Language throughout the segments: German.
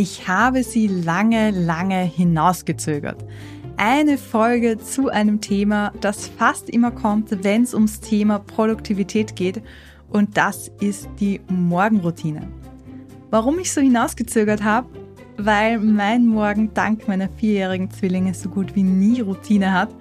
Ich habe sie lange, lange hinausgezögert. Eine Folge zu einem Thema, das fast immer kommt, wenn es ums Thema Produktivität geht. Und das ist die Morgenroutine. Warum ich so hinausgezögert habe? Weil mein Morgen dank meiner vierjährigen Zwillinge so gut wie nie Routine hat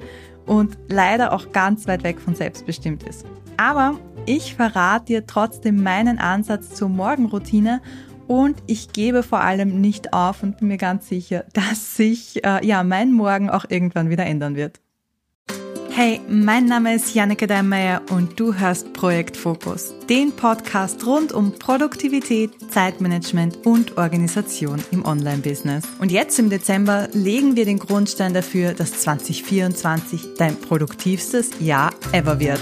und leider auch ganz weit weg von selbstbestimmt ist. Aber ich verrate dir trotzdem meinen Ansatz zur Morgenroutine und ich gebe vor allem nicht auf und bin mir ganz sicher, dass sich äh, ja mein Morgen auch irgendwann wieder ändern wird. Hey, mein Name ist Janneke Deinmeier und du hörst Projekt Fokus, den Podcast rund um Produktivität, Zeitmanagement und Organisation im Online-Business. Und jetzt im Dezember legen wir den Grundstein dafür, dass 2024 dein produktivstes Jahr ever wird.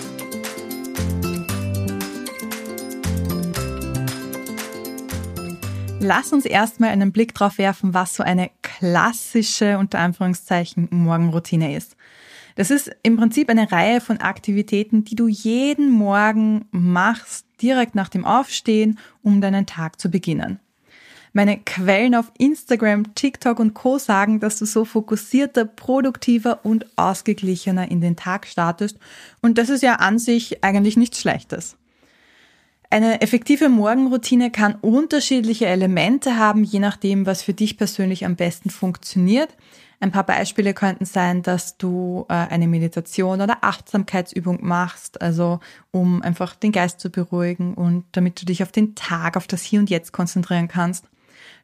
Lass uns erstmal einen Blick drauf werfen, was so eine klassische, unter Anführungszeichen, Morgenroutine ist. Das ist im Prinzip eine Reihe von Aktivitäten, die du jeden Morgen machst, direkt nach dem Aufstehen, um deinen Tag zu beginnen. Meine Quellen auf Instagram, TikTok und Co sagen, dass du so fokussierter, produktiver und ausgeglichener in den Tag startest. Und das ist ja an sich eigentlich nichts Schlechtes. Eine effektive Morgenroutine kann unterschiedliche Elemente haben, je nachdem, was für dich persönlich am besten funktioniert. Ein paar Beispiele könnten sein, dass du äh, eine Meditation oder Achtsamkeitsübung machst, also um einfach den Geist zu beruhigen und damit du dich auf den Tag, auf das Hier und Jetzt konzentrieren kannst.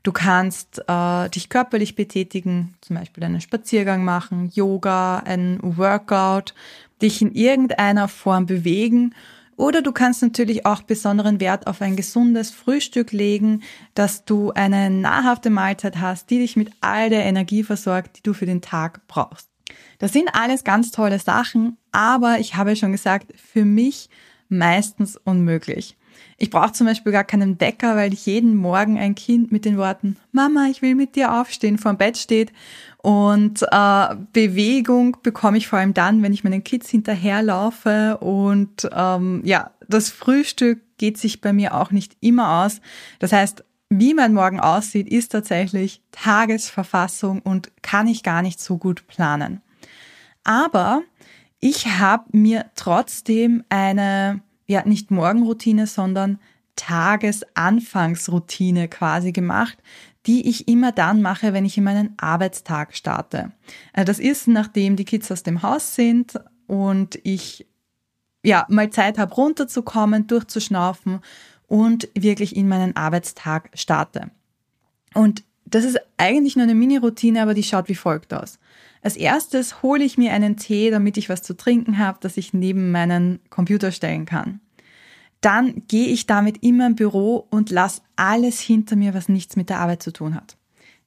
Du kannst äh, dich körperlich betätigen, zum Beispiel einen Spaziergang machen, Yoga, ein Workout, dich in irgendeiner Form bewegen oder du kannst natürlich auch besonderen Wert auf ein gesundes Frühstück legen, dass du eine nahrhafte Mahlzeit hast, die dich mit all der Energie versorgt, die du für den Tag brauchst. Das sind alles ganz tolle Sachen, aber ich habe schon gesagt, für mich meistens unmöglich. Ich brauche zum Beispiel gar keinen Wecker, weil jeden Morgen ein Kind mit den Worten Mama, ich will mit dir aufstehen vor dem Bett steht. Und äh, Bewegung bekomme ich vor allem dann, wenn ich meinen Kids hinterherlaufe. Und ähm, ja, das Frühstück geht sich bei mir auch nicht immer aus. Das heißt, wie mein Morgen aussieht, ist tatsächlich Tagesverfassung und kann ich gar nicht so gut planen. Aber ich habe mir trotzdem eine ja nicht Morgenroutine, sondern Tagesanfangsroutine quasi gemacht, die ich immer dann mache, wenn ich in meinen Arbeitstag starte. Äh, das ist, nachdem die Kids aus dem Haus sind und ich ja mal Zeit habe, runterzukommen, durchzuschnaufen und wirklich in meinen Arbeitstag starte. Und das ist eigentlich nur eine Mini-Routine, aber die schaut wie folgt aus. Als erstes hole ich mir einen Tee, damit ich was zu trinken habe, das ich neben meinen Computer stellen kann. Dann gehe ich damit immer im Büro und lasse alles hinter mir, was nichts mit der Arbeit zu tun hat.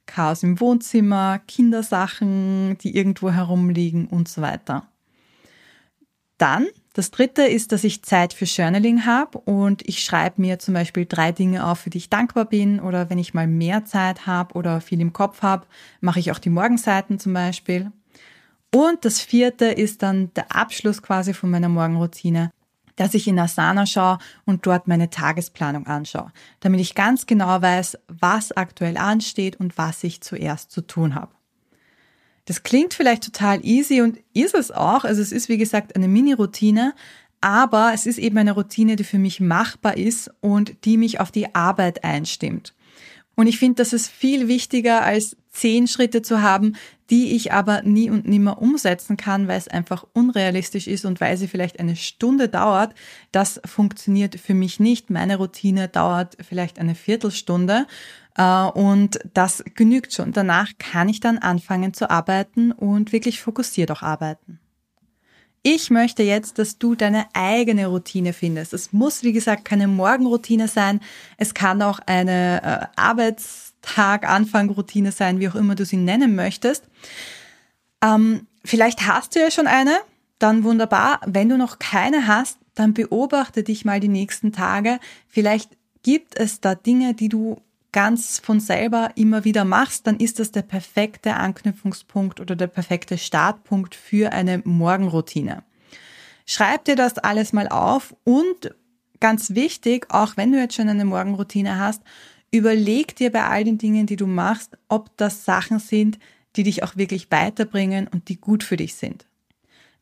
Chaos im Wohnzimmer, Kindersachen, die irgendwo herumliegen und so weiter. Dann, das dritte ist, dass ich Zeit für Journaling habe und ich schreibe mir zum Beispiel drei Dinge auf, für die ich dankbar bin oder wenn ich mal mehr Zeit habe oder viel im Kopf habe, mache ich auch die Morgenseiten zum Beispiel. Und das vierte ist dann der Abschluss quasi von meiner Morgenroutine, dass ich in Asana schaue und dort meine Tagesplanung anschaue, damit ich ganz genau weiß, was aktuell ansteht und was ich zuerst zu tun habe. Das klingt vielleicht total easy und ist es auch. Also es ist wie gesagt eine Mini-Routine, aber es ist eben eine Routine, die für mich machbar ist und die mich auf die Arbeit einstimmt. Und ich finde, das ist viel wichtiger als zehn Schritte zu haben, die ich aber nie und nimmer umsetzen kann, weil es einfach unrealistisch ist und weil sie vielleicht eine Stunde dauert. Das funktioniert für mich nicht. Meine Routine dauert vielleicht eine Viertelstunde und das genügt schon. Danach kann ich dann anfangen zu arbeiten und wirklich fokussiert auch arbeiten. Ich möchte jetzt, dass du deine eigene Routine findest. Es muss, wie gesagt, keine Morgenroutine sein. Es kann auch eine äh, Arbeitstag, Anfang Routine sein, wie auch immer du sie nennen möchtest. Ähm, vielleicht hast du ja schon eine, dann wunderbar. Wenn du noch keine hast, dann beobachte dich mal die nächsten Tage. Vielleicht gibt es da Dinge, die du ganz von selber immer wieder machst, dann ist das der perfekte Anknüpfungspunkt oder der perfekte Startpunkt für eine Morgenroutine. Schreib dir das alles mal auf und ganz wichtig, auch wenn du jetzt schon eine Morgenroutine hast, überleg dir bei all den Dingen, die du machst, ob das Sachen sind, die dich auch wirklich weiterbringen und die gut für dich sind.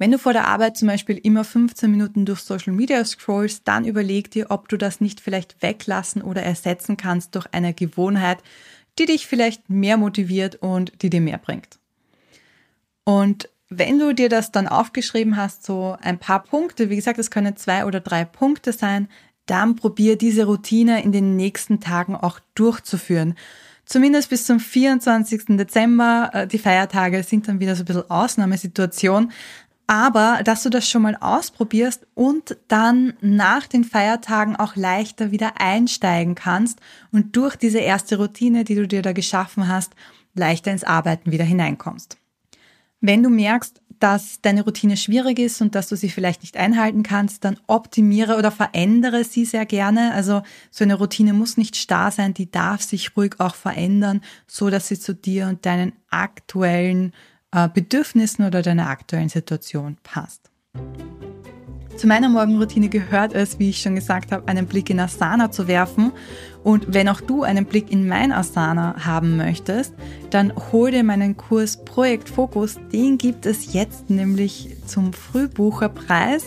Wenn du vor der Arbeit zum Beispiel immer 15 Minuten durch Social Media scrollst, dann überleg dir, ob du das nicht vielleicht weglassen oder ersetzen kannst durch eine Gewohnheit, die dich vielleicht mehr motiviert und die dir mehr bringt. Und wenn du dir das dann aufgeschrieben hast, so ein paar Punkte, wie gesagt, es können zwei oder drei Punkte sein, dann probier diese Routine in den nächsten Tagen auch durchzuführen. Zumindest bis zum 24. Dezember. Äh, die Feiertage sind dann wieder so ein bisschen Ausnahmesituation. Aber dass du das schon mal ausprobierst und dann nach den Feiertagen auch leichter wieder einsteigen kannst und durch diese erste Routine, die du dir da geschaffen hast, leichter ins Arbeiten wieder hineinkommst. Wenn du merkst, dass deine Routine schwierig ist und dass du sie vielleicht nicht einhalten kannst, dann optimiere oder verändere sie sehr gerne. Also so eine Routine muss nicht starr sein, die darf sich ruhig auch verändern, so dass sie zu dir und deinen aktuellen Bedürfnissen oder deiner aktuellen Situation passt. Zu meiner Morgenroutine gehört es, wie ich schon gesagt habe, einen Blick in Asana zu werfen. Und wenn auch du einen Blick in mein Asana haben möchtest, dann hol dir meinen Kurs Projekt Fokus. Den gibt es jetzt nämlich zum Frühbucherpreis.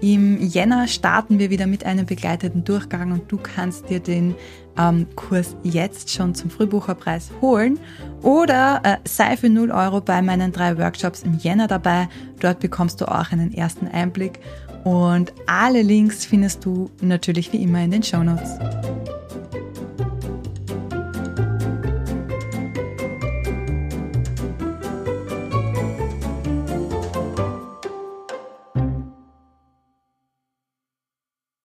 Im Jänner starten wir wieder mit einem begleiteten Durchgang und du kannst dir den ähm, Kurs jetzt schon zum Frühbucherpreis holen oder äh, sei für 0 Euro bei meinen drei Workshops im Jänner dabei. Dort bekommst du auch einen ersten Einblick und alle Links findest du natürlich wie immer in den Show Notes.